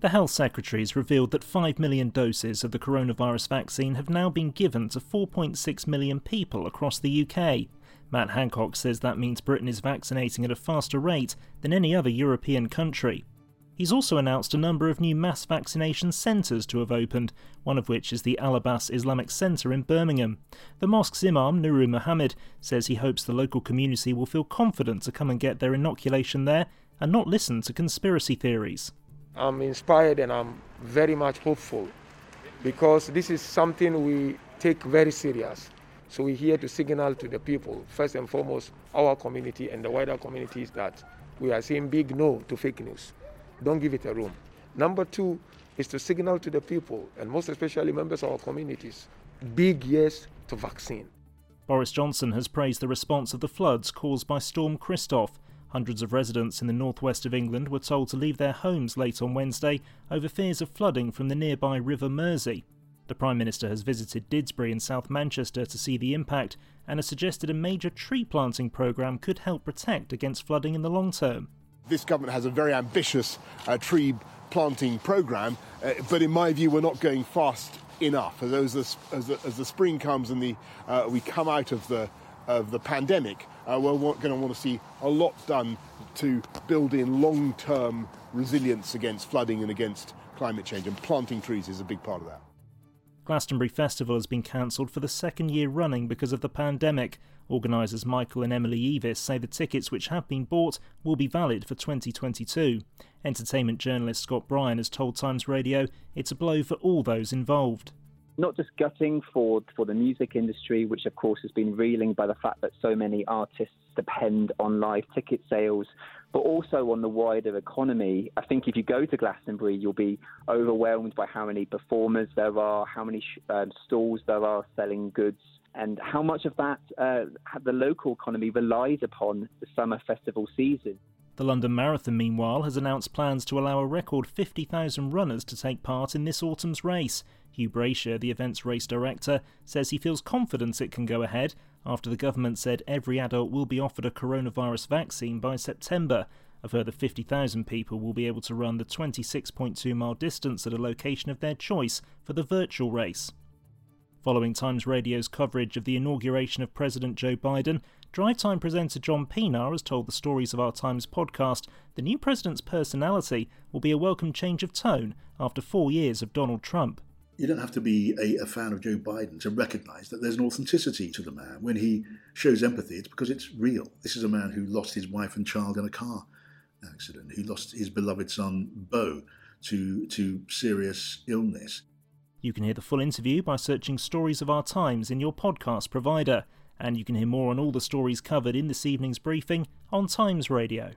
The Health Secretary has revealed that 5 million doses of the coronavirus vaccine have now been given to 4.6 million people across the UK. Matt Hancock says that means Britain is vaccinating at a faster rate than any other European country. He's also announced a number of new mass vaccination centres to have opened, one of which is the Al Abbas Islamic Centre in Birmingham. The mosque's imam, Nuru Muhammad, says he hopes the local community will feel confident to come and get their inoculation there and not listen to conspiracy theories. I'm inspired and I'm very much hopeful because this is something we take very serious. So we're here to signal to the people, first and foremost, our community and the wider communities that we are saying big no to fake news. Don't give it a room. Number two is to signal to the people, and most especially members of our communities, big yes to vaccine. Boris Johnson has praised the response of the floods caused by Storm Christoph Hundreds of residents in the northwest of England were told to leave their homes late on Wednesday over fears of flooding from the nearby River Mersey. The Prime Minister has visited Didsbury in South Manchester to see the impact and has suggested a major tree planting programme could help protect against flooding in the long term. This government has a very ambitious uh, tree planting programme, uh, but in my view, we're not going fast enough. As, the, as the, as the spring comes and the, uh, we come out of the, of the pandemic, uh, we're going to want to see a lot done to build in long term resilience against flooding and against climate change, and planting trees is a big part of that. Glastonbury Festival has been cancelled for the second year running because of the pandemic. Organisers Michael and Emily Eavis say the tickets which have been bought will be valid for 2022. Entertainment journalist Scott Bryan has told Times Radio it's a blow for all those involved not just gutting for for the music industry, which of course has been reeling by the fact that so many artists depend on live ticket sales, but also on the wider economy. I think if you go to Glastonbury, you'll be overwhelmed by how many performers there are, how many um, stalls there are selling goods, and how much of that uh, the local economy relies upon the summer festival season. The London Marathon, meanwhile, has announced plans to allow a record 50,000 runners to take part in this autumn's race. Hugh Brasher, the event's race director, says he feels confident it can go ahead after the government said every adult will be offered a coronavirus vaccine by September. A further 50,000 people will be able to run the 26.2 mile distance at a location of their choice for the virtual race. Following Times Radio's coverage of the inauguration of President Joe Biden, Drive Time presenter John Pienaar has told the Stories of Our Times podcast the new president's personality will be a welcome change of tone after four years of Donald Trump you don't have to be a, a, fan of Joe Biden to recognize that there's an authenticity to the man. When he shows empathy, it's because it's real. This is a man who lost his wife and child in a car accident, who lost his beloved son, Beau, to, to serious illness. You can hear the full interview by searching Stories of Our Times in your podcast provider, and you can hear more on all the stories covered in this evening's briefing on Times Radio.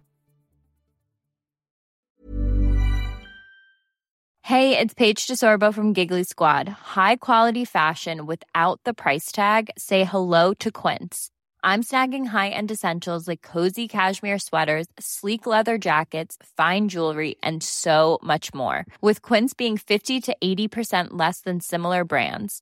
Hey, it's Paige DeSorbo from Giggly Squad. High quality fashion without the price tag. Say hello to Quince. I'm snagging high-end essentials like cozy cashmere sweaters, sleek leather jackets, fine jewelry, and so much more. With Quince being 50 to 80% less than similar brands.